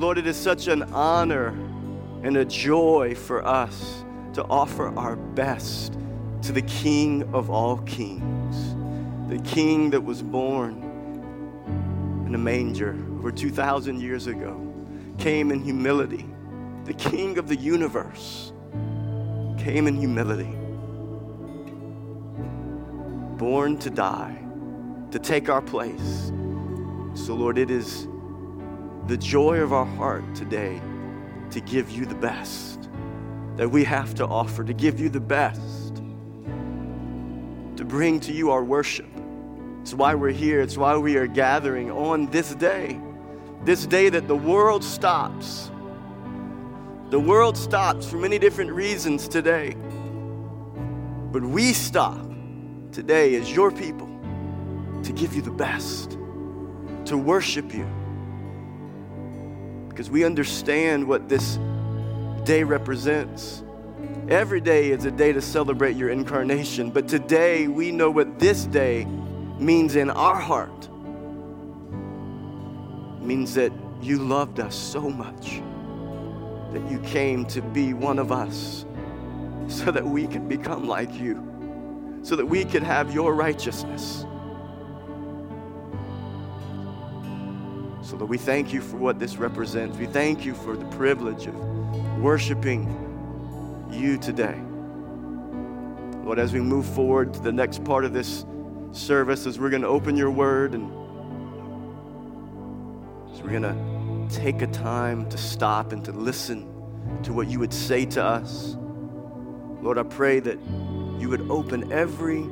Lord, it is such an honor and a joy for us to offer our best to the King of all kings, the King that was born in a manger over 2,000 years ago, came in humility, the King of the universe came in humility, born to die, to take our place. So, Lord, it is the joy of our heart today to give you the best that we have to offer, to give you the best, to bring to you our worship. It's why we're here, it's why we are gathering on this day, this day that the world stops. The world stops for many different reasons today. But we stop today as your people to give you the best, to worship you because we understand what this day represents. Every day is a day to celebrate your incarnation, but today we know what this day means in our heart. It means that you loved us so much that you came to be one of us so that we could become like you, so that we could have your righteousness. So, Lord, we thank you for what this represents. We thank you for the privilege of worshiping you today. Lord, as we move forward to the next part of this service, as we're going to open your word and as we're going to take a time to stop and to listen to what you would say to us. Lord, I pray that you would open every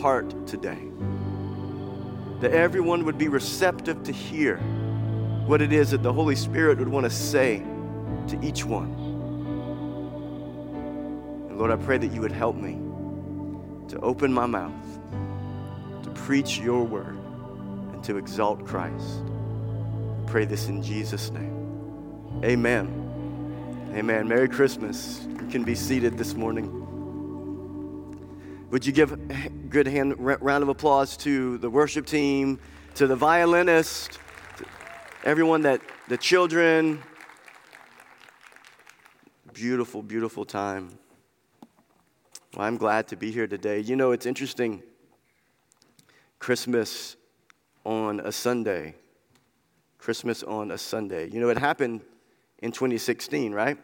heart today, that everyone would be receptive to hear what it is that the Holy Spirit would want to say to each one. And Lord, I pray that you would help me to open my mouth, to preach your word, and to exalt Christ. I pray this in Jesus' name. Amen. Amen. Merry Christmas. You can be seated this morning. Would you give a good hand, round of applause to the worship team, to the violinist, everyone that, the children, beautiful, beautiful time. Well, I'm glad to be here today. You know, it's interesting. Christmas on a Sunday. Christmas on a Sunday. You know, it happened in 2016, right?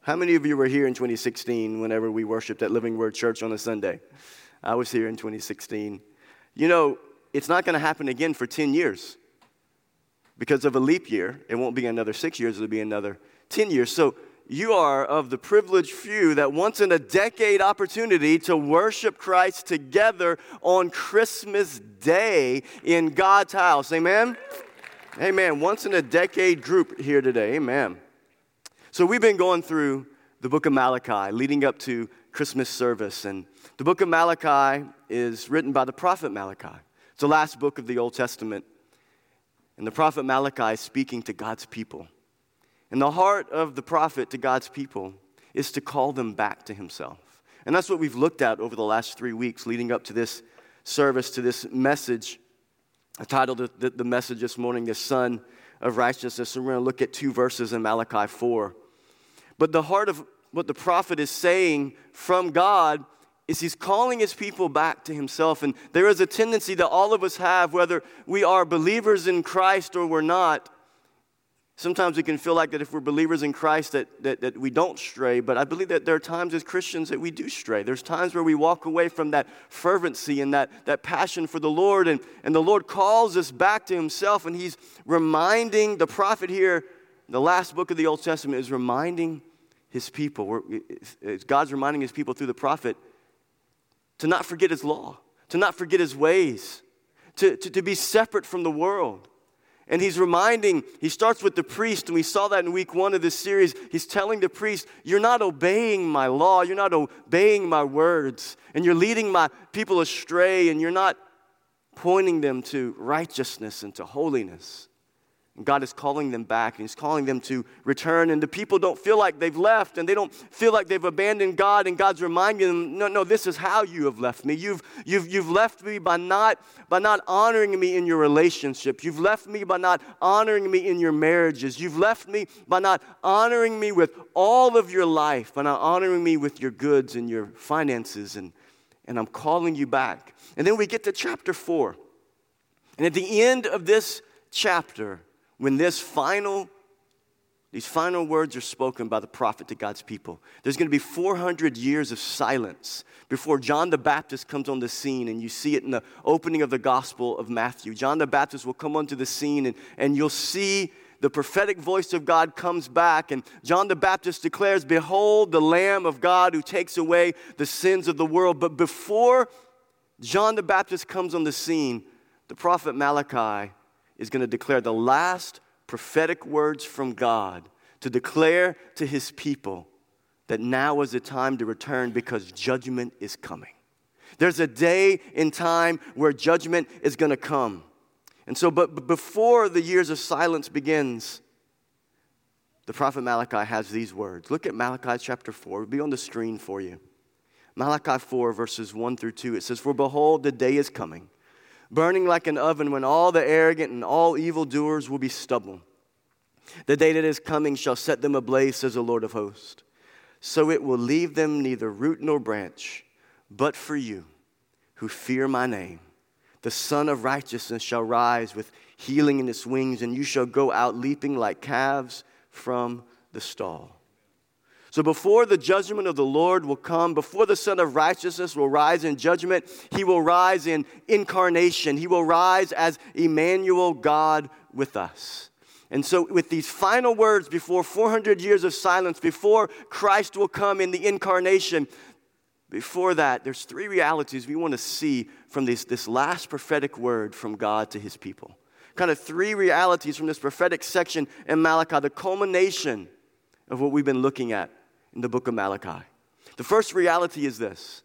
How many of you were here in 2016 whenever we worshiped at Living Word Church on a Sunday? I was here in 2016. You know, it's not going to happen again for 10 years because of a leap year. It won't be another six years, it'll be another 10 years. So you are of the privileged few that once in a decade opportunity to worship Christ together on Christmas Day in God's house. Amen? Amen. Once in a decade group here today. Amen. So we've been going through the book of Malachi leading up to Christmas service. And the book of Malachi is written by the prophet Malachi. It's the last book of the Old Testament. And the prophet Malachi is speaking to God's people. And the heart of the prophet to God's people is to call them back to himself. And that's what we've looked at over the last three weeks leading up to this service, to this message. I titled the, the message this morning, The Son of Righteousness. And we're going to look at two verses in Malachi 4. But the heart of what the prophet is saying from God is he's calling his people back to himself. And there is a tendency that all of us have, whether we are believers in Christ or we're not. Sometimes we can feel like that if we're believers in Christ that, that, that we don't stray, but I believe that there are times as Christians that we do stray. There's times where we walk away from that fervency and that, that passion for the Lord, and, and the Lord calls us back to Himself, and He's reminding the prophet here, the last book of the Old Testament is reminding His people. God's reminding His people through the prophet to not forget his law, to not forget his ways, to, to, to be separate from the world. And he's reminding, he starts with the priest, and we saw that in week one of this series. He's telling the priest, You're not obeying my law, you're not obeying my words, and you're leading my people astray, and you're not pointing them to righteousness and to holiness. God is calling them back and He's calling them to return. And the people don't feel like they've left and they don't feel like they've abandoned God. And God's reminding them, no, no, this is how you have left me. You've, you've, you've left me by not, by not honoring me in your relationship. You've left me by not honoring me in your marriages. You've left me by not honoring me with all of your life, by not honoring me with your goods and your finances. And, and I'm calling you back. And then we get to chapter four. And at the end of this chapter, when this final these final words are spoken by the prophet to God's people. There's going to be 400 years of silence before John the Baptist comes on the scene, and you see it in the opening of the Gospel of Matthew. John the Baptist will come onto the scene, and, and you'll see the prophetic voice of God comes back, and John the Baptist declares, Behold, the Lamb of God who takes away the sins of the world. But before John the Baptist comes on the scene, the prophet Malachi is going to declare the last prophetic words from God to declare to his people that now is the time to return because judgment is coming. There's a day in time where judgment is going to come. And so, but before the years of silence begins, the prophet Malachi has these words. Look at Malachi chapter 4. It'll be on the screen for you. Malachi 4, verses 1 through 2. It says, For behold, the day is coming burning like an oven when all the arrogant and all evildoers will be stubble. The day that is coming shall set them ablaze, says the Lord of hosts. So it will leave them neither root nor branch, but for you who fear my name. The Sun of Righteousness shall rise with healing in its wings, and you shall go out leaping like calves from the stall. So before the judgment of the Lord will come, before the Sun of Righteousness will rise in judgment, he will rise in incarnation. He will rise as Emmanuel, God with us. And so, with these final words before 400 years of silence, before Christ will come in the incarnation, before that, there's three realities we want to see from this, this last prophetic word from God to his people. Kind of three realities from this prophetic section in Malachi, the culmination of what we've been looking at in the book of Malachi. The first reality is this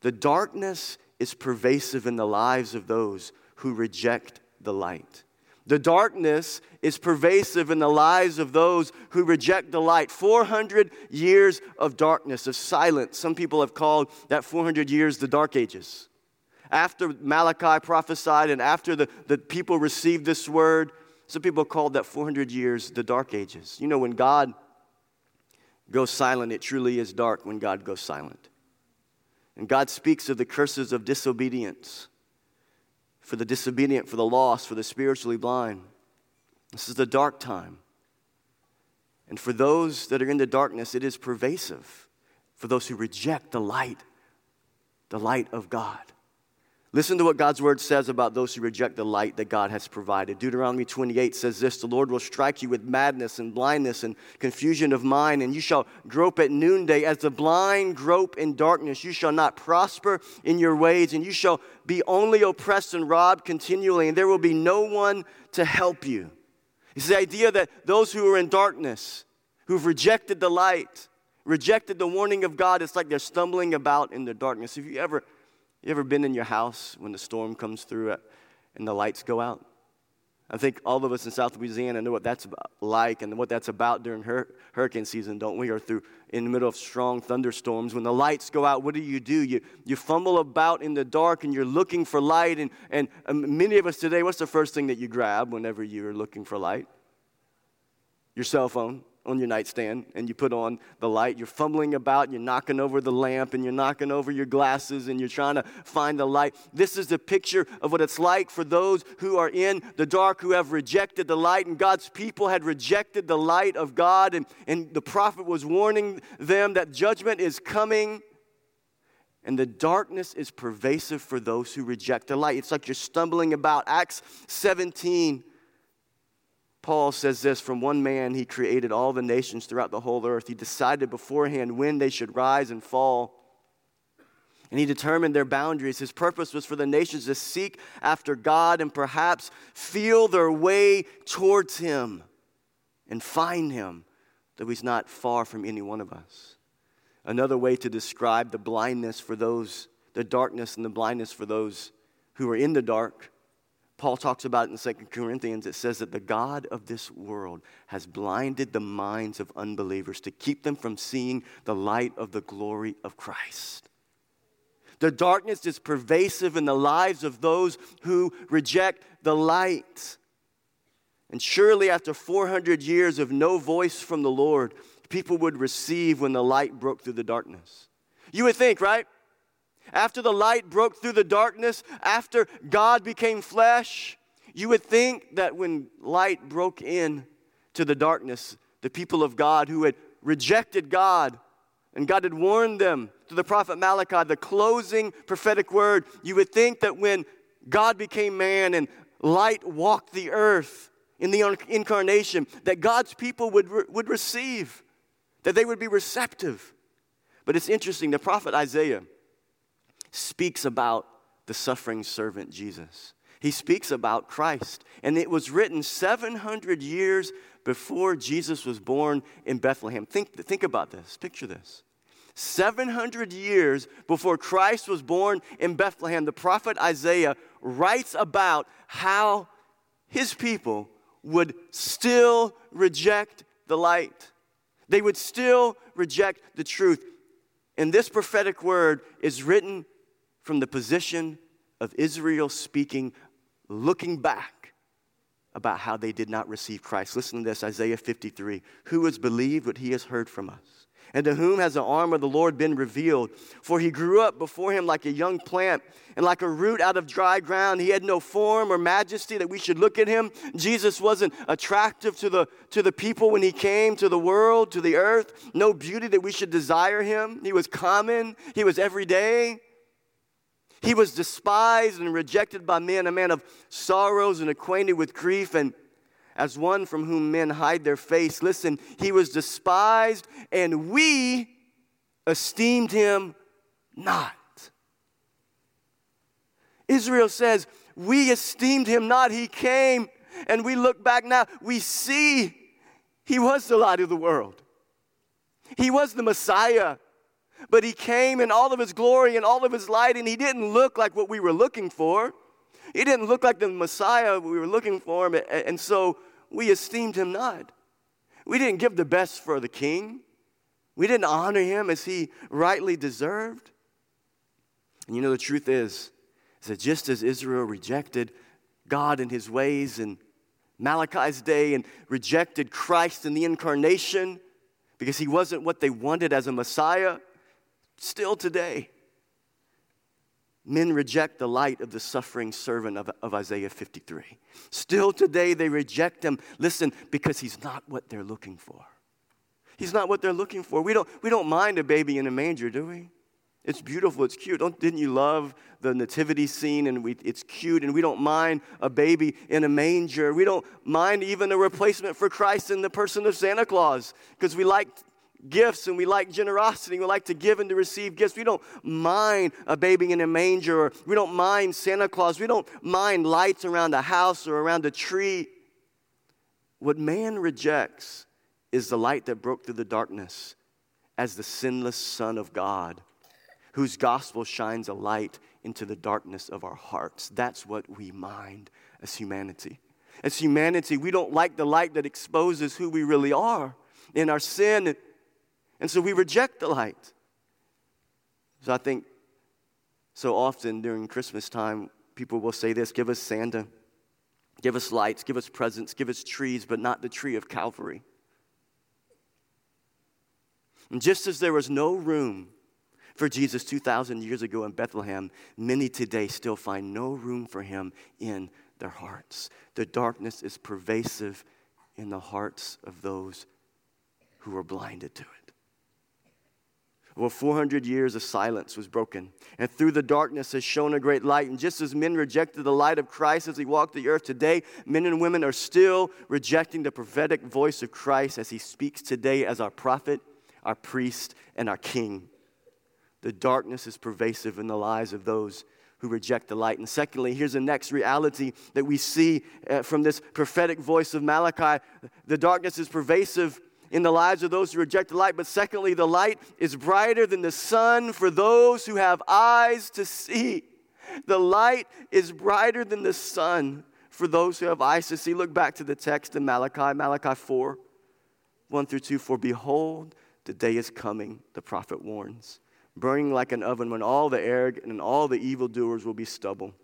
the darkness is pervasive in the lives of those who reject the light. The darkness is pervasive in the lives of those who reject the light. 400 years of darkness, of silence. Some people have called that 400 years the Dark Ages. After Malachi prophesied and after the, the people received this word, some people called that 400 years the Dark Ages. You know, when God goes silent, it truly is dark when God goes silent. And God speaks of the curses of disobedience for the disobedient, for the lost, for the spiritually blind. This is the dark time. And for those that are in the darkness, it is pervasive. For those who reject the light, the light of God. Listen to what God's word says about those who reject the light that God has provided. Deuteronomy 28 says this The Lord will strike you with madness and blindness and confusion of mind, and you shall grope at noonday. As the blind grope in darkness, you shall not prosper in your ways, and you shall be only oppressed and robbed continually, and there will be no one to help you. It's the idea that those who are in darkness, who've rejected the light, rejected the warning of God, it's like they're stumbling about in the darkness. If you ever you ever been in your house when the storm comes through and the lights go out? I think all of us in South Louisiana know what that's like and what that's about during hur- hurricane season, don't we? Or through in the middle of strong thunderstorms. When the lights go out, what do you do? You, you fumble about in the dark and you're looking for light. And, and um, many of us today, what's the first thing that you grab whenever you're looking for light? Your cell phone on your nightstand and you put on the light. You're fumbling about, you're knocking over the lamp, and you're knocking over your glasses, and you're trying to find the light. This is the picture of what it's like for those who are in the dark, who have rejected the light, and God's people had rejected the light of God, and, and the prophet was warning them that judgment is coming. And the darkness is pervasive for those who reject the light. It's like you're stumbling about. Acts 17 Paul says this from one man, he created all the nations throughout the whole earth. He decided beforehand when they should rise and fall. And he determined their boundaries. His purpose was for the nations to seek after God and perhaps feel their way towards him and find him, though he's not far from any one of us. Another way to describe the blindness for those, the darkness and the blindness for those who are in the dark Paul talks about in 2 Corinthians. It says that the God of this world has blinded the minds of unbelievers to keep them from seeing the light of the glory of Christ. The darkness is pervasive in the lives of those who reject the light. And surely, after 400 years of no voice from the Lord, people would receive when the light broke through the darkness. You would think, right? After the light broke through the darkness, after God became flesh, you would think that when light broke in to the darkness, the people of God who had rejected God and God had warned them through the prophet Malachi, the closing prophetic word, you would think that when God became man and light walked the earth in the incarnation, that God's people would, would receive, that they would be receptive. But it's interesting, the prophet Isaiah speaks about the suffering servant Jesus. He speaks about Christ. And it was written 700 years before Jesus was born in Bethlehem. Think, think about this, picture this. 700 years before Christ was born in Bethlehem, the prophet Isaiah writes about how his people would still reject the light. They would still reject the truth. And this prophetic word is written from the position of Israel speaking, looking back about how they did not receive Christ. Listen to this Isaiah 53 Who has believed what he has heard from us? And to whom has the arm of the Lord been revealed? For he grew up before him like a young plant, and like a root out of dry ground. He had no form or majesty that we should look at him. Jesus wasn't attractive to the, to the people when he came to the world, to the earth. No beauty that we should desire him. He was common, he was everyday. He was despised and rejected by men, a man of sorrows and acquainted with grief. And as one from whom men hide their face. Listen, he was despised, and we esteemed him not. Israel says, We esteemed him not. He came, and we look back now, we see he was the light of the world. He was the Messiah, but he came in all of his glory and all of his light, and he didn't look like what we were looking for. He didn't look like the Messiah we were looking for him, and so we esteemed him not. We didn't give the best for the king. We didn't honor him as he rightly deserved. And you know, the truth is, is that just as Israel rejected God and his ways in Malachi's day and rejected Christ in the incarnation because he wasn't what they wanted as a Messiah, still today, men reject the light of the suffering servant of, of, Isaiah 53. Still today, they reject him. Listen, because he's not what they're looking for. He's not what they're looking for. We don't, we don't mind a baby in a manger, do we? It's beautiful, it's cute. Don't, didn't you love the nativity scene? And we, it's cute, and we don't mind a baby in a manger. We don't mind even a replacement for Christ in the person of Santa Claus because we like gifts and we like generosity. We like to give and to receive gifts. We don't mind a baby in a manger or we don't mind Santa Claus. We don't mind lights around the house or around a tree. What man rejects is the light that broke through the darkness as the sinless Son of God, whose gospel shines a light into the darkness of our hearts. That's what we mind as humanity. As humanity, we don't like the light that exposes who we really are in our sin and so we reject the light. So I think so often during Christmas time, people will say this give us Santa, give us lights, give us presents, give us trees, but not the tree of Calvary. And just as there was no room for Jesus 2,000 years ago in Bethlehem, many today still find no room for him in their hearts. The darkness is pervasive in the hearts of those who are blinded to it. Well, 400 years of silence was broken, and through the darkness has shone a great light. And just as men rejected the light of Christ as he walked the earth today, men and women are still rejecting the prophetic voice of Christ as he speaks today as our prophet, our priest, and our king. The darkness is pervasive in the lives of those who reject the light. And secondly, here's the next reality that we see uh, from this prophetic voice of Malachi the darkness is pervasive in the lives of those who reject the light. But secondly, the light is brighter than the sun for those who have eyes to see. The light is brighter than the sun for those who have eyes to see. Look back to the text in Malachi, Malachi 4, 1 through 2. For behold, the day is coming, the prophet warns, burning like an oven when all the arrogant and all the evildoers will be stubble.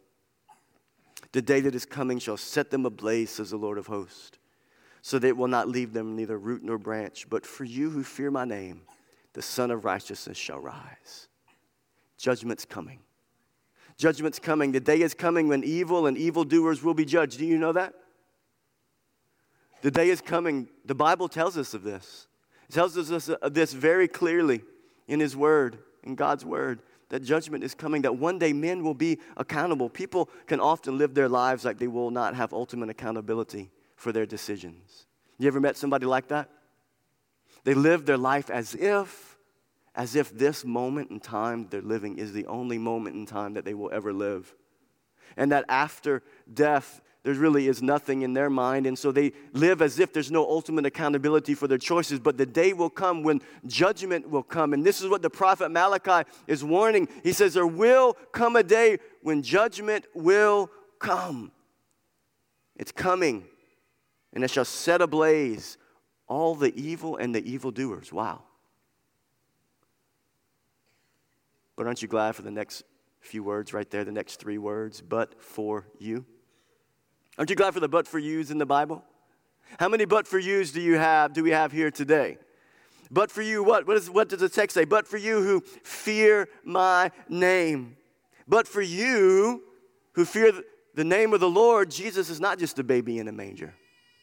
The day that is coming shall set them ablaze, says the Lord of hosts, so that it will not leave them neither root nor branch. But for you who fear my name, the Sun of Righteousness shall rise. Judgment's coming. Judgment's coming. The day is coming when evil and evildoers will be judged. Do you know that? The day is coming. The Bible tells us of this. It tells us of this very clearly in His Word, in God's Word, that judgment is coming, that one day men will be accountable. People can often live their lives like they will not have ultimate accountability for their decisions. You ever met somebody like that? They live their life as if as if this moment in time they're living is the only moment in time that they will ever live. And that after death, there really is nothing in their mind. And so they live as if there's no ultimate accountability for their choices. But the day will come when judgment will come. And this is what the prophet Malachi is warning. He says, There will come a day when judgment will come. It's coming. And it shall set ablaze all the evil and the evildoers. Wow. But aren't you glad for the next few words right there, the next three words, but for you? Aren't you glad for the but for yous in the Bible? How many but for yous do you have, do we have here today? But for you, what? What, is, what does the text say? But for you who fear my name. But for you who fear the name of the Lord, Jesus is not just a baby in a manger,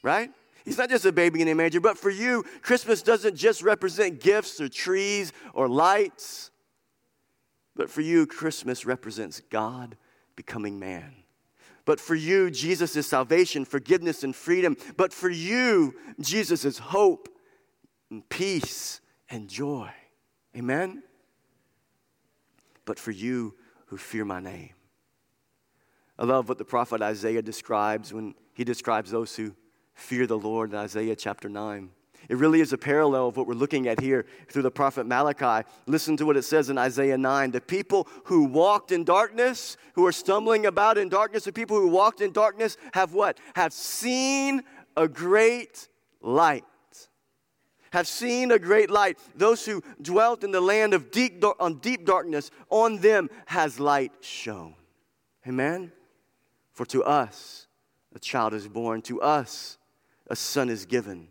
right? He's not just a baby in a manger, but for you, Christmas doesn't just represent gifts or trees or lights. But for you, Christmas represents God becoming man. But for you, Jesus is salvation, forgiveness, and freedom. But for you, Jesus is hope and peace and joy. Amen? But for you who fear my name. I love what the prophet Isaiah describes when he describes those who fear the Lord in Isaiah chapter 9. It really is a parallel of what we're looking at here through the prophet Malachi. Listen to what it says in Isaiah 9. The people who walked in darkness, who are stumbling about in darkness, the people who walked in darkness have what? Have seen a great light. Have seen a great light. Those who dwelt in the land of deep, on deep darkness, on them has light shone. Amen? For to us a child is born, to us a son is given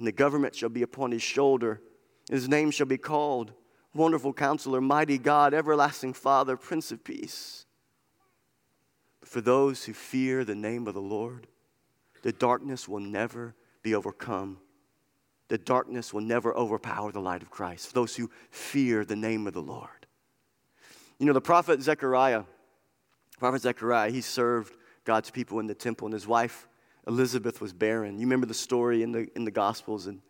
and the government shall be upon his shoulder. His name shall be called Wonderful Counselor, Mighty God, Everlasting Father, Prince of Peace. But for those who fear the name of the Lord, the darkness will never be overcome. The darkness will never overpower the light of Christ. For those who fear the name of the Lord. You know, the prophet Zechariah, prophet Zechariah, he served God's people in the temple, and his wife Elizabeth was barren. You remember the story in the, in the Gospels. And,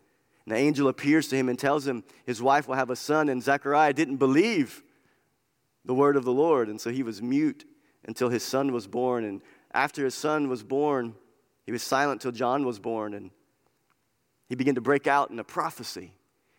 and the angel appears to him and tells him his wife will have a son. And Zechariah didn't believe the word of the Lord. And so he was mute until his son was born. And after his son was born, he was silent till John was born. And he began to break out in a prophecy.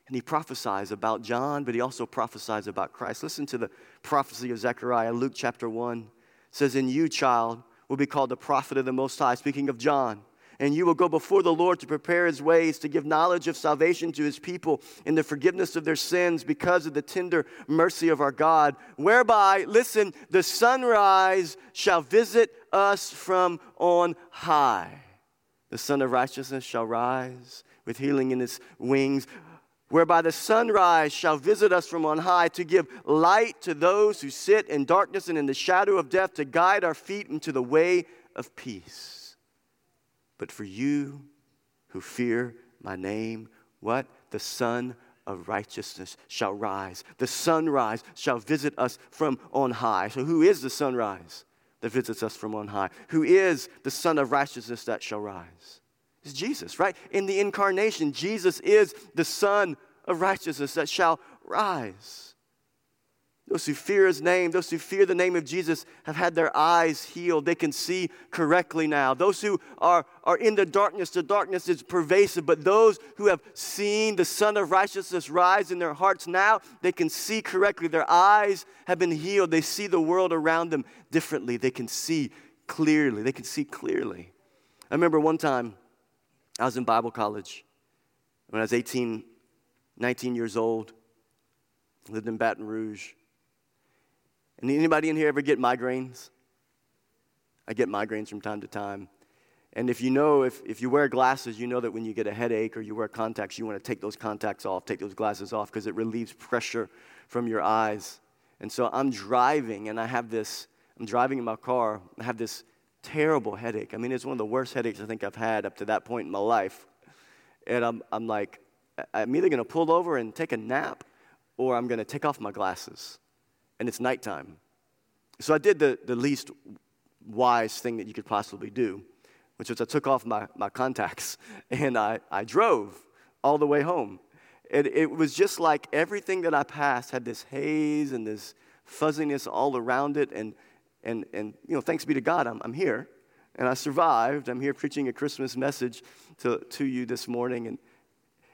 And he prophesies about John, but he also prophesies about Christ. Listen to the prophecy of Zechariah, Luke chapter 1. It says, In you, child, will be called the prophet of the Most High, speaking of John. And you will go before the Lord to prepare his ways, to give knowledge of salvation to his people in the forgiveness of their sins because of the tender mercy of our God, whereby, listen, the sunrise shall visit us from on high. The Sun of Righteousness shall rise with healing in its wings whereby the sunrise shall visit us from on high to give light to those who sit in darkness and in the shadow of death, to guide our feet into the way of peace. But for you who fear my name, what? The Sun of righteousness shall rise. The sunrise shall visit us from on high. So, who is the sunrise that visits us from on high? Who is the Sun of righteousness that shall rise? Is Jesus, right? In the incarnation, Jesus is the Son of righteousness that shall rise. those who fear his name, those who fear the name of Jesus, have had their eyes healed. They can see correctly now. Those who are, are in the darkness, the darkness is pervasive, but those who have seen the Son of Righteousness rise in their hearts now, they can see correctly. Their eyes have been healed. They see the world around them differently. They can see clearly. They can see clearly. I remember one time I was in Bible college when I was 18, 19 years old, lived in Baton Rouge. And anybody in here ever get migraines? I get migraines from time to time. And if you know, if, if you wear glasses, you know that when you get a headache or you wear contacts, you want to take those contacts off, take those glasses off, because it relieves pressure from your eyes. And so I'm driving and I have this, I'm driving in my car, I have this terrible headache. I mean, it's one of the worst headaches I think I've had up to that point in my life. And I'm, I'm like, I'm either going to pull over and take a nap or I'm going to take off my glasses and it's nighttime. So I did the, the least wise thing that you could possibly do, which was I took off my, my contacts and I, I drove all the way home. And it was just like everything that I passed had this haze and this fuzziness all around it. And, and, and you know, thanks be to God, I'm, I'm here. And I survived. I'm here preaching a Christmas message to, to you this morning. And,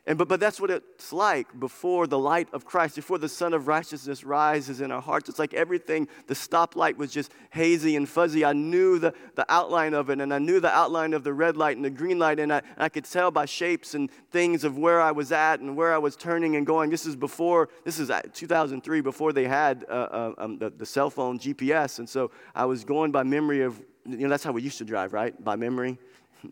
and, but, but that's what it's like before the light of Christ, before the Sun of Righteousness rises in our hearts. It's like everything, the stoplight was just hazy and fuzzy. I knew the, the outline of it, and I knew the outline of the red light and the green light, and I, and I could tell by shapes and things of where I was at and where I was turning and going. This is before, this is 2003, before they had uh, uh, um, the, the cell phone GPS. And so I was going by memory of, you know, that's how we used to drive, right? By memory.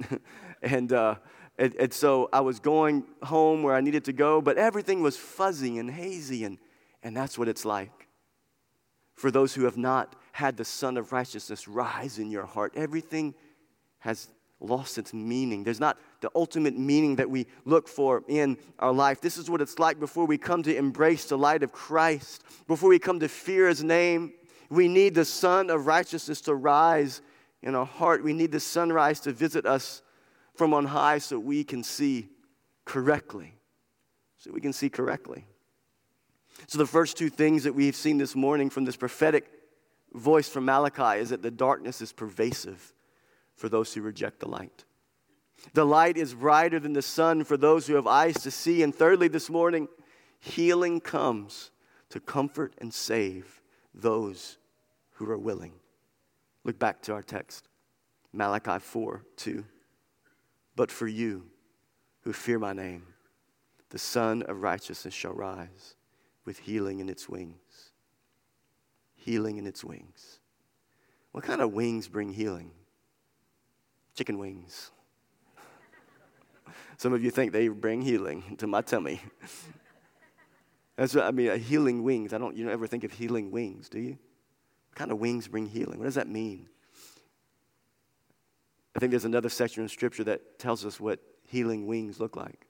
and, uh, and, and, so I was going home where I needed to go, but everything was fuzzy and hazy, and, and that's what it's like. For those who have not had the Sun of Righteousness rise in your heart, everything has lost its meaning. There's not the ultimate meaning that we look for in our life. This is what it's like before we come to embrace the light of Christ, before we come to fear His name. We need the Sun of Righteousness to rise in our heart. We need the sunrise to visit us from on high so we can see correctly. So we can see correctly. So, the first two things that we've seen this morning from this prophetic voice from Malachi is that the darkness is pervasive for those who reject the light. The light is brighter than the sun for those who have eyes to see. And thirdly, this morning, healing comes to comfort and save those who are willing. Look back to our text Malachi 4 2. But for you who fear my name, the Sun of Righteousness shall rise with healing in its wings. Healing in its wings. What kind of wings bring healing? Chicken wings. Some of you think they bring healing to my tummy. That's what I mean, healing wings. I don't you don't ever think of healing wings, do you? What kind of wings bring healing? What does that mean? I think there's another section in Scripture that tells us what healing wings look like.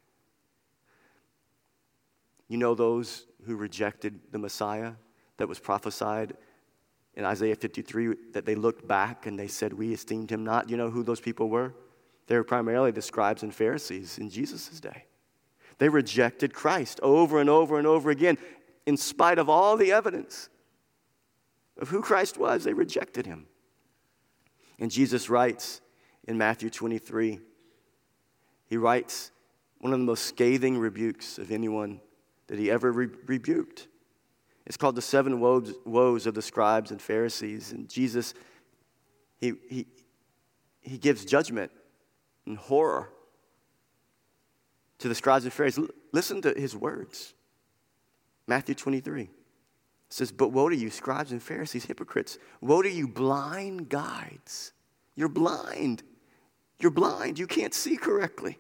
You know those who rejected the Messiah that was prophesied in Isaiah 53 that they looked back and they said, We esteemed him not. You know who those people were? They were primarily the scribes and Pharisees in Jesus' day. They rejected Christ over and over and over again. In spite of all the evidence of who Christ was, they rejected him. And Jesus writes in Matthew 23. He writes one of the most scathing rebukes of anyone that he ever re- rebuked. It's called the seven woes, woes of the scribes and Pharisees. And Jesus, he, he, he gives judgment and horror to the scribes and Pharisees. Listen to his words. Matthew 23 says, But woe to you, scribes and Pharisees, hypocrites! Woe to you, blind guides! You're blind. You're blind. You can't see correctly.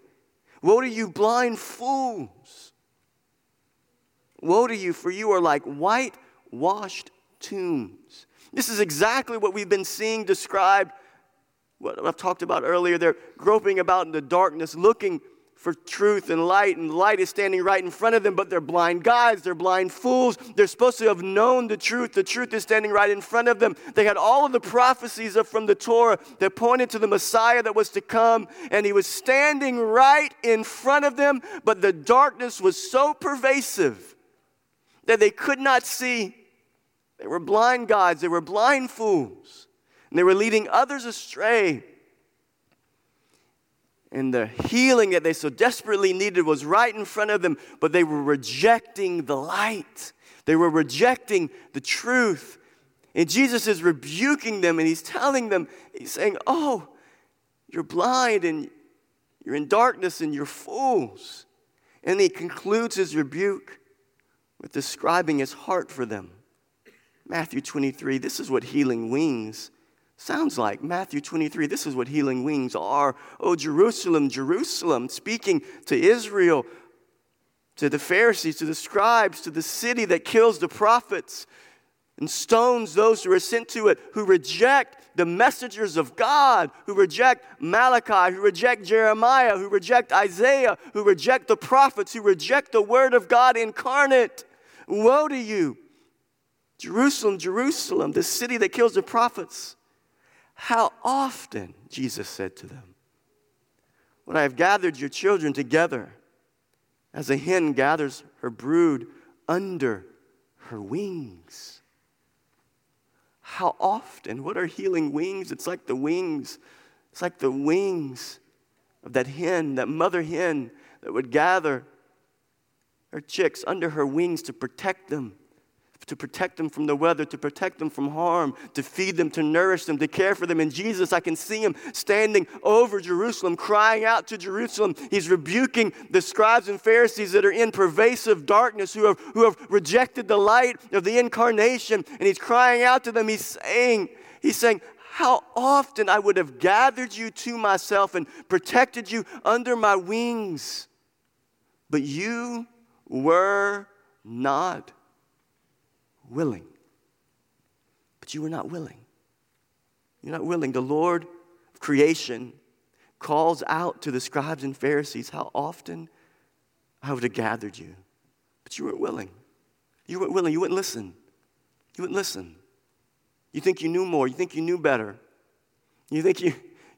Woe to you, blind fools! Woe to you, for you are like whitewashed tombs. This is exactly what we've been seeing described, what I've talked about earlier. They're groping about in the darkness, looking for truth and light, and light is standing right in front of them, but they're blind guides, they're blind fools. They're supposed to have known the truth. The truth is standing right in front of them. They had all of the prophecies from the Torah that pointed to the Messiah that was to come, and he was standing right in front of them, but the darkness was so pervasive that they could not see They were blind guides, they were blind fools, and they were leading others astray. And the healing that they so desperately needed was right in front of them, but they were rejecting the light. They were rejecting the truth. And Jesus is rebuking them and he's telling them, he's saying, Oh, you're blind and you're in darkness and you're fools. And he concludes his rebuke with describing his heart for them. Matthew 23, this is what healing wings sounds like. Matthew 23, this is what healing wings are. Oh, Jerusalem, Jerusalem, speaking to Israel, to the Pharisees, to the scribes, to the city that kills the prophets and stones those who are sent to it, who reject the messengers of God, who reject Malachi, who reject Jeremiah, who reject Isaiah, who reject the prophets, who reject the word of God incarnate. Woe to you! Jerusalem, Jerusalem, the city that kills the prophets. How often, Jesus said to them, when I have gathered your children together, as a hen gathers her brood under her wings. How often? What are healing wings? It's like the wings. It's like the wings of that hen, that mother hen that would gather her chicks under her wings to protect them to protect them from the weather, to protect them from harm, to feed them, to nourish them, to care for them. And Jesus, I can see him standing over Jerusalem, crying out to Jerusalem. He's rebuking the scribes and Pharisees that are in pervasive darkness, who have, who have rejected the light of the incarnation. And he's crying out to them. He's saying, He's saying, how often I would have gathered you to myself and protected you under my wings, but you were not willing. But you were not willing. You're not willing. The Lord of creation calls out to the scribes and Pharisees how often I would have gathered you. But you weren't willing. You weren't willing. You wouldn't listen. You wouldn't listen. You think you knew more. You think you knew better. You think you,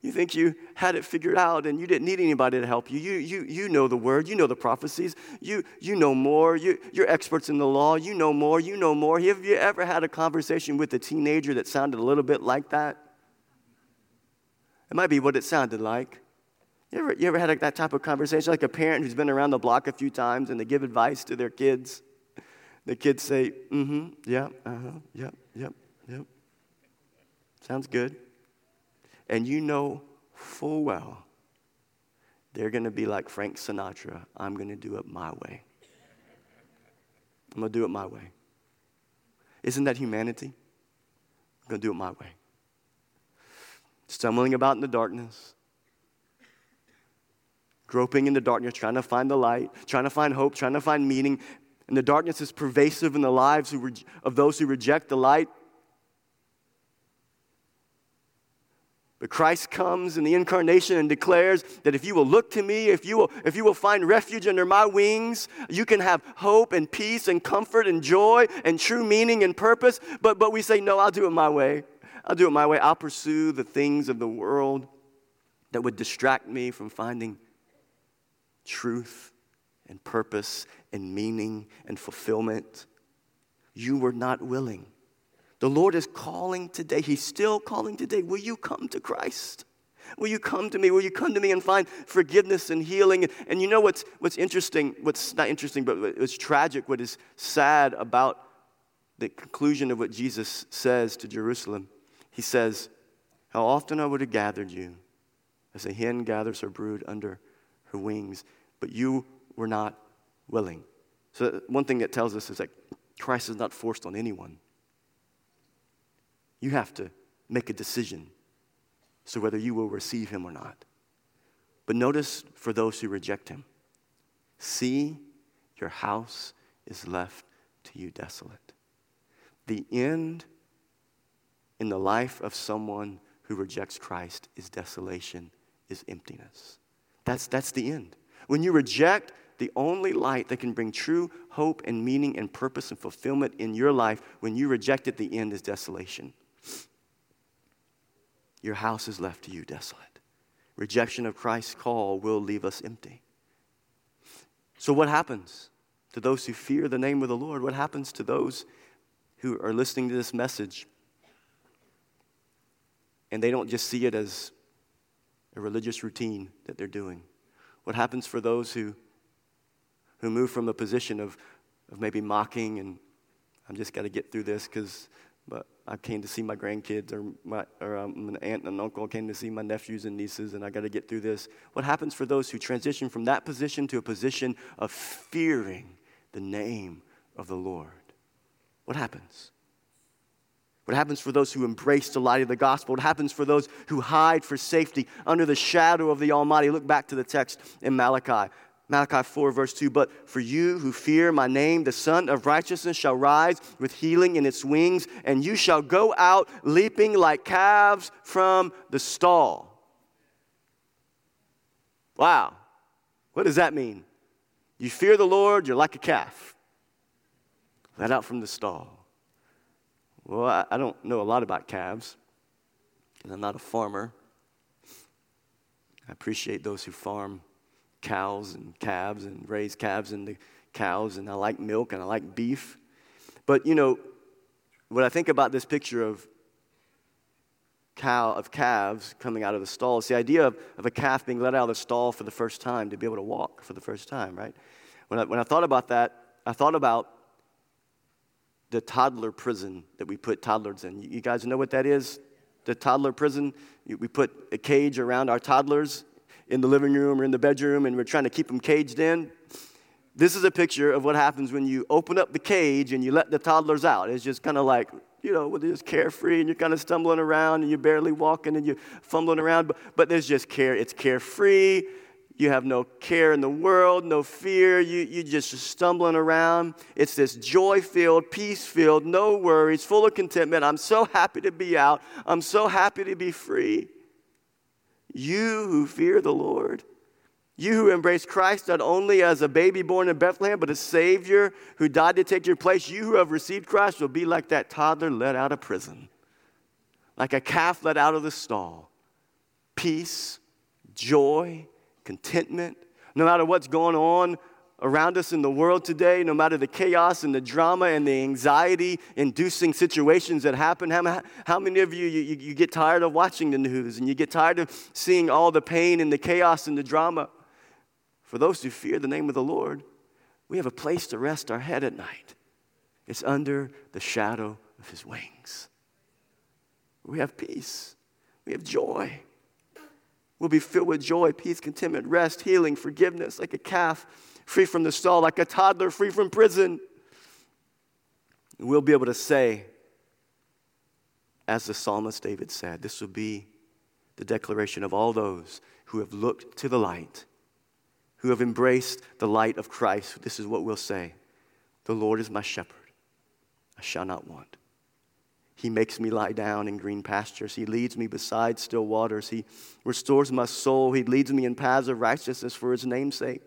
you think you had it figured out and you didn't need anybody to help you. You, you, you know the word, you know the prophecies, you, you know more, you, you're experts in the law, you know more, you know more. Have you ever had a conversation with a teenager that sounded a little bit like that? It might be what it sounded like. You ever, you ever had that type of conversation, like a parent who's been around the block a few times and they give advice to their kids? The kids say, mm hmm, yeah, uh huh, yep, yep, yep. Sounds good and you know full well they're going to be like Frank Sinatra I'm going to do it my way. I'm going to do it my way. Isn't that humanity? I'm going to do it my way. Stumbling about in the darkness, groping in the darkness, trying to find the light, trying to find hope, trying to find meaning. And the darkness is pervasive in the lives of those who reject the light. But Christ comes in the incarnation and declares that if you will look to me, if you will, if you will find refuge under my wings, you can have hope and peace and comfort and joy and true meaning and purpose. But, but we say, no, I'll do it my way. I'll do it my way. I'll pursue the things of the world that would distract me from finding truth and purpose and meaning and fulfillment. You were not willing. The Lord is calling today. He's still calling today. Will you come to Christ? Will you come to me? Will you come to me and find forgiveness and healing? And you know what's, what's interesting, what's not interesting, but what's tragic, what is sad about the conclusion of what Jesus says to Jerusalem? He says, How often I would have gathered you as a hen gathers her brood under her wings, but you were not willing. So, one thing that tells us is that Christ is not forced on anyone. You have to make a decision so whether you will receive him or not. But notice for those who reject him see, your house is left to you desolate. The end in the life of someone who rejects Christ is desolation, is emptiness. That's, that's the end. When you reject the only light that can bring true hope and meaning and purpose and fulfillment in your life, when you reject it, the end is desolation your house is left to you desolate. Rejection of Christ's call will leave us empty. So, what happens to those who fear the name of the Lord? What happens to those who are listening to this message and they don't just see it as a religious routine that they're doing? What happens for those who, who move from a position of, of maybe mocking and I'm just got to get through this because but I came to see my grandkids or, my, or um, an aunt and an uncle came to see my nephews and nieces and I got to get through this. What happens for those who transition from that position to a position of fearing the name of the Lord? What happens? What happens for those who embrace the light of the gospel? What happens for those who hide for safety under the shadow of the Almighty? Look back to the text in Malachi. Malachi 4, verse 2 But for you who fear my name, the Sun of Righteousness shall rise with healing in its wings, and you shall go out leaping like calves from the stall. Wow. What does that mean? You fear the Lord, you're like a calf, let out from the stall. Well, I, I don't know a lot about calves, because I'm not a farmer. I appreciate those who farm cows and calves and raise calves and the cows, and I like milk and I like beef. But you know, what I think about this picture of cow of calves coming out of the stall, it's the idea of, of a calf being let out of the stall for the first time to be able to walk for the first time, right? When I, when I thought about that, I thought about the toddler prison that we put toddlers in. You guys know what that is? The toddler prison. We put a cage around our toddlers in the living room or in the bedroom and we're trying to keep them caged in. This is a picture of what happens when you open up the cage and you let the toddlers out. It's just kind of like, you know, they're just carefree and you're kind of stumbling around and you're barely walking and you're fumbling around, but, but there's just care. It's carefree. You have no care in the world, no fear. You, you're just stumbling around. It's this joy filled, peace filled, no worries, full of contentment. I'm so happy to be out. I'm so happy to be free. You who fear the Lord, you who embrace Christ not only as a baby born in Bethlehem, but a Savior who died to take your place, you who have received Christ will be like that toddler let out of prison, like a calf let out of the stall. Peace, joy, contentment, no matter what's going on around us in the world today, no matter the chaos and the drama and the anxiety inducing situations that happen, how, many of you, you, you get tired of watching the news and you get tired of seeing all the pain and the chaos and the drama? For those who fear the name of the Lord, we have a place to rest our head at night. It's under the shadow of his wings. We have peace, we have joy. We'll be filled with joy, peace, contentment, rest, healing, forgiveness, like a calf free from the stall, like a toddler free from prison. we'll be able to say, as the psalmist David said, this will be the declaration of all those who have looked to the light, who have embraced the light of Christ. This is what we'll say The Lord is my shepherd, I shall not want. He makes me lie down in green pastures. He leads me beside still waters. He restores my soul. He leads me in paths of righteousness for his name's sake.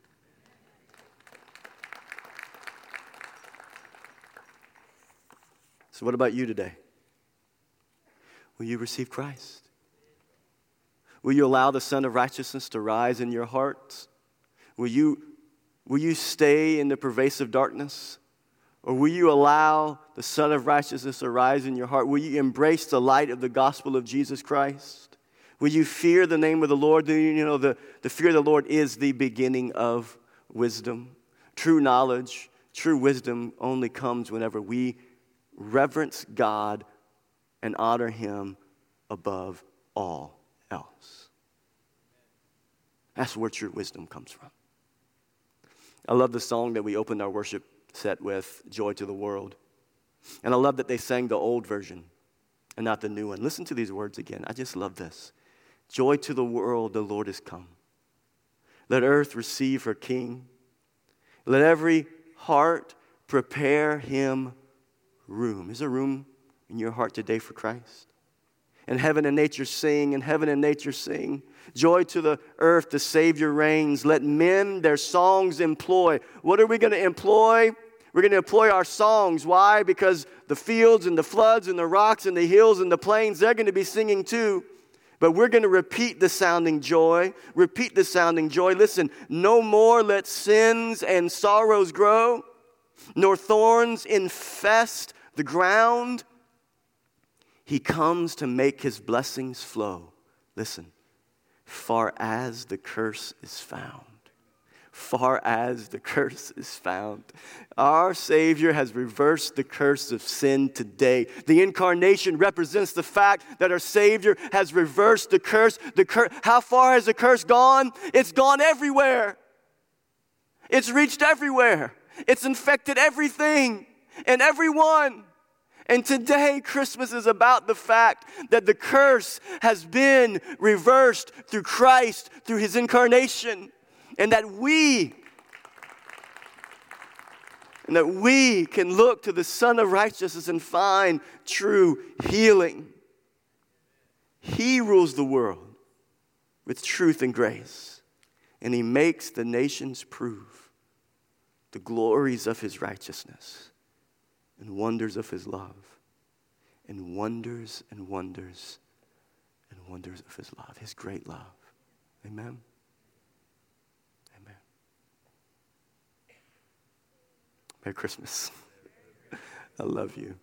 So, what about you today? Will you receive Christ? Will you allow the Sun of Righteousness to rise in your heart? Will you, will you stay in the pervasive darkness? Or will you allow the Sun of Righteousness to rise in your heart? Will you embrace the light of the gospel of Jesus Christ? Will you fear the name of the Lord? You know, the, the fear of the Lord is the beginning of wisdom. True knowledge, true wisdom only comes whenever we reverence God and honor Him above all else. That's where true wisdom comes from. I love the song that we opened our worship set with, Joy to the World. And I love that they sang the old version and not the new one. Listen to these words again. I just love this. Joy to the world, the Lord has come. Let earth receive her King. Let every heart prepare him room. Is there room in your heart today for Christ? And heaven and nature sing, and heaven and nature sing. Joy to the earth, the Savior reigns. Let men their songs employ. What are we going to employ? We're going to employ our songs. Why? Because the fields and the floods and the rocks and the hills and the plains, they're going to be singing too. But we're going to repeat the sounding joy. Repeat the sounding joy. Listen, no more let sins and sorrows grow, nor thorns infest the ground. He comes to make his blessings flow. Listen, far as the curse is found far as the curse is found. Our Savior has reversed the curse of sin today. The incarnation represents the fact that our Savior has reversed the curse. The cur- How far has the curse gone? It's gone everywhere. It's reached everywhere. It's infected everything and everyone. And today, Christmas is about the fact that the curse has been reversed through Christ, through his incarnation and that we and that we can look to the Son of Righteousness and find true healing. He rules the world with truth and grace, and He makes the nations prove the glories of His righteousness and wonders of His love, and wonders and wonders and wonders of His love, His great love. Amen. Amen. Merry Christmas. I love you.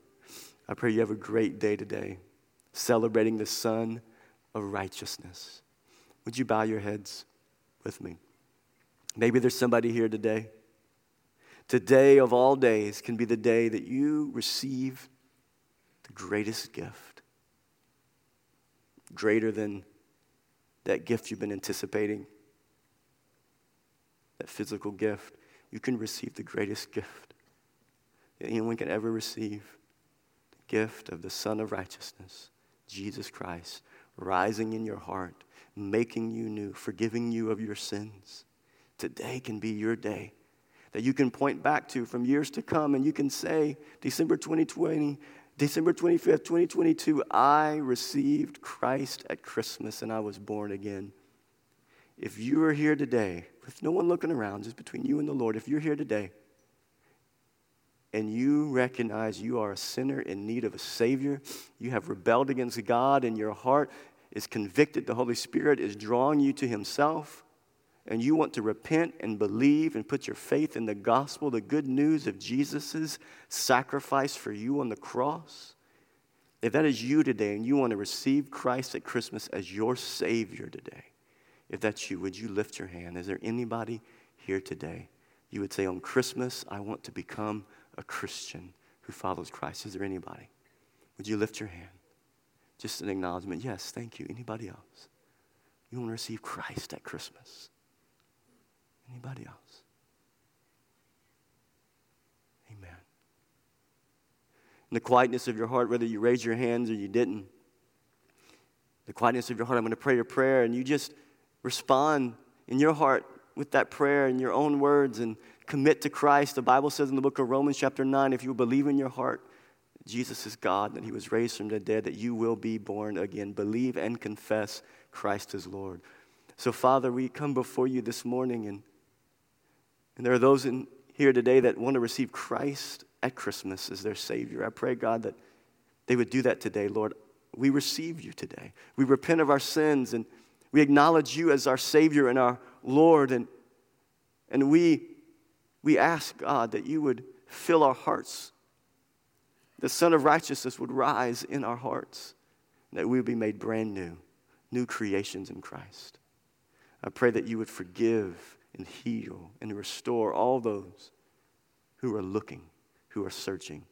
I pray you have a great day today, celebrating the Son of Righteousness. Would you bow your heads with me? Maybe there's somebody here today. Today of all days can be the day that you receive the greatest gift, greater than that gift you've been anticipating, that physical gift. You can receive the greatest gift that anyone can ever receive the gift of the Son of Righteousness, Jesus Christ, rising in your heart, making you new, forgiving you of your sins. Today can be your day that you can point back to from years to come and you can say, December 2020, December 25th, 2022, I received Christ at Christmas and I was born again. If you are here today, with no one looking around, just between you and the Lord, if you're here today, and you recognize you are a sinner in need of a Savior, you have rebelled against God, and your heart is convicted, the Holy Spirit is drawing you to Himself, and you want to repent and believe and put your faith in the gospel, the good news of Jesus' sacrifice for you on the cross. If that is you today and you want to receive Christ at Christmas as your Savior today, if that's you, would you lift your hand? Is there anybody here today? You would say, On Christmas, I want to become a Christian who follows Christ? Is there anybody? Would you lift your hand? Just an acknowledgement. Yes, thank you. Anybody else? You want to receive Christ at Christmas? Anybody else? Amen. In the quietness of your heart, whether you raised your hands or you didn't, the quietness of your heart, I'm going to pray a prayer and you just respond in your heart with that prayer in your own words and commit to Christ. The Bible says in the book of Romans, chapter 9, if you believe in your heart Jesus is God, that He was raised from the dead, that you will be born again. Believe and confess Christ is Lord. So, Father, we come before you this morning, and, and there are those in here today that want to receive Christ at Christmas as their Savior. I pray, God, that they would do that today, Lord. We receive you today. We repent of our sins and we acknowledge you as our Savior and our Lord. And, and we we ask, God, that you would fill our hearts. The Son of Righteousness would rise in our hearts, that we would be made brand new, new creations in Christ. I pray that you would forgive and heal and restore all those who are looking, who are searching.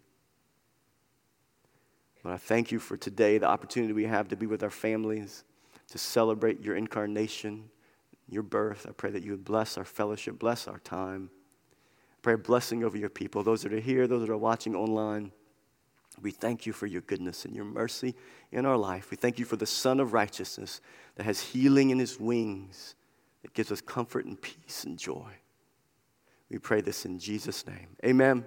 But I thank you for today, the opportunity we have to be with our families, to celebrate your incarnation, your birth. I pray that you would bless our fellowship, bless our time. Pray a blessing over your people, those that are here, those that are watching online. We thank you for your goodness and your mercy in our life. We thank you for the Son of Righteousness that has healing in his wings, that gives us comfort and peace and joy. We pray this in Jesus' name. Amen.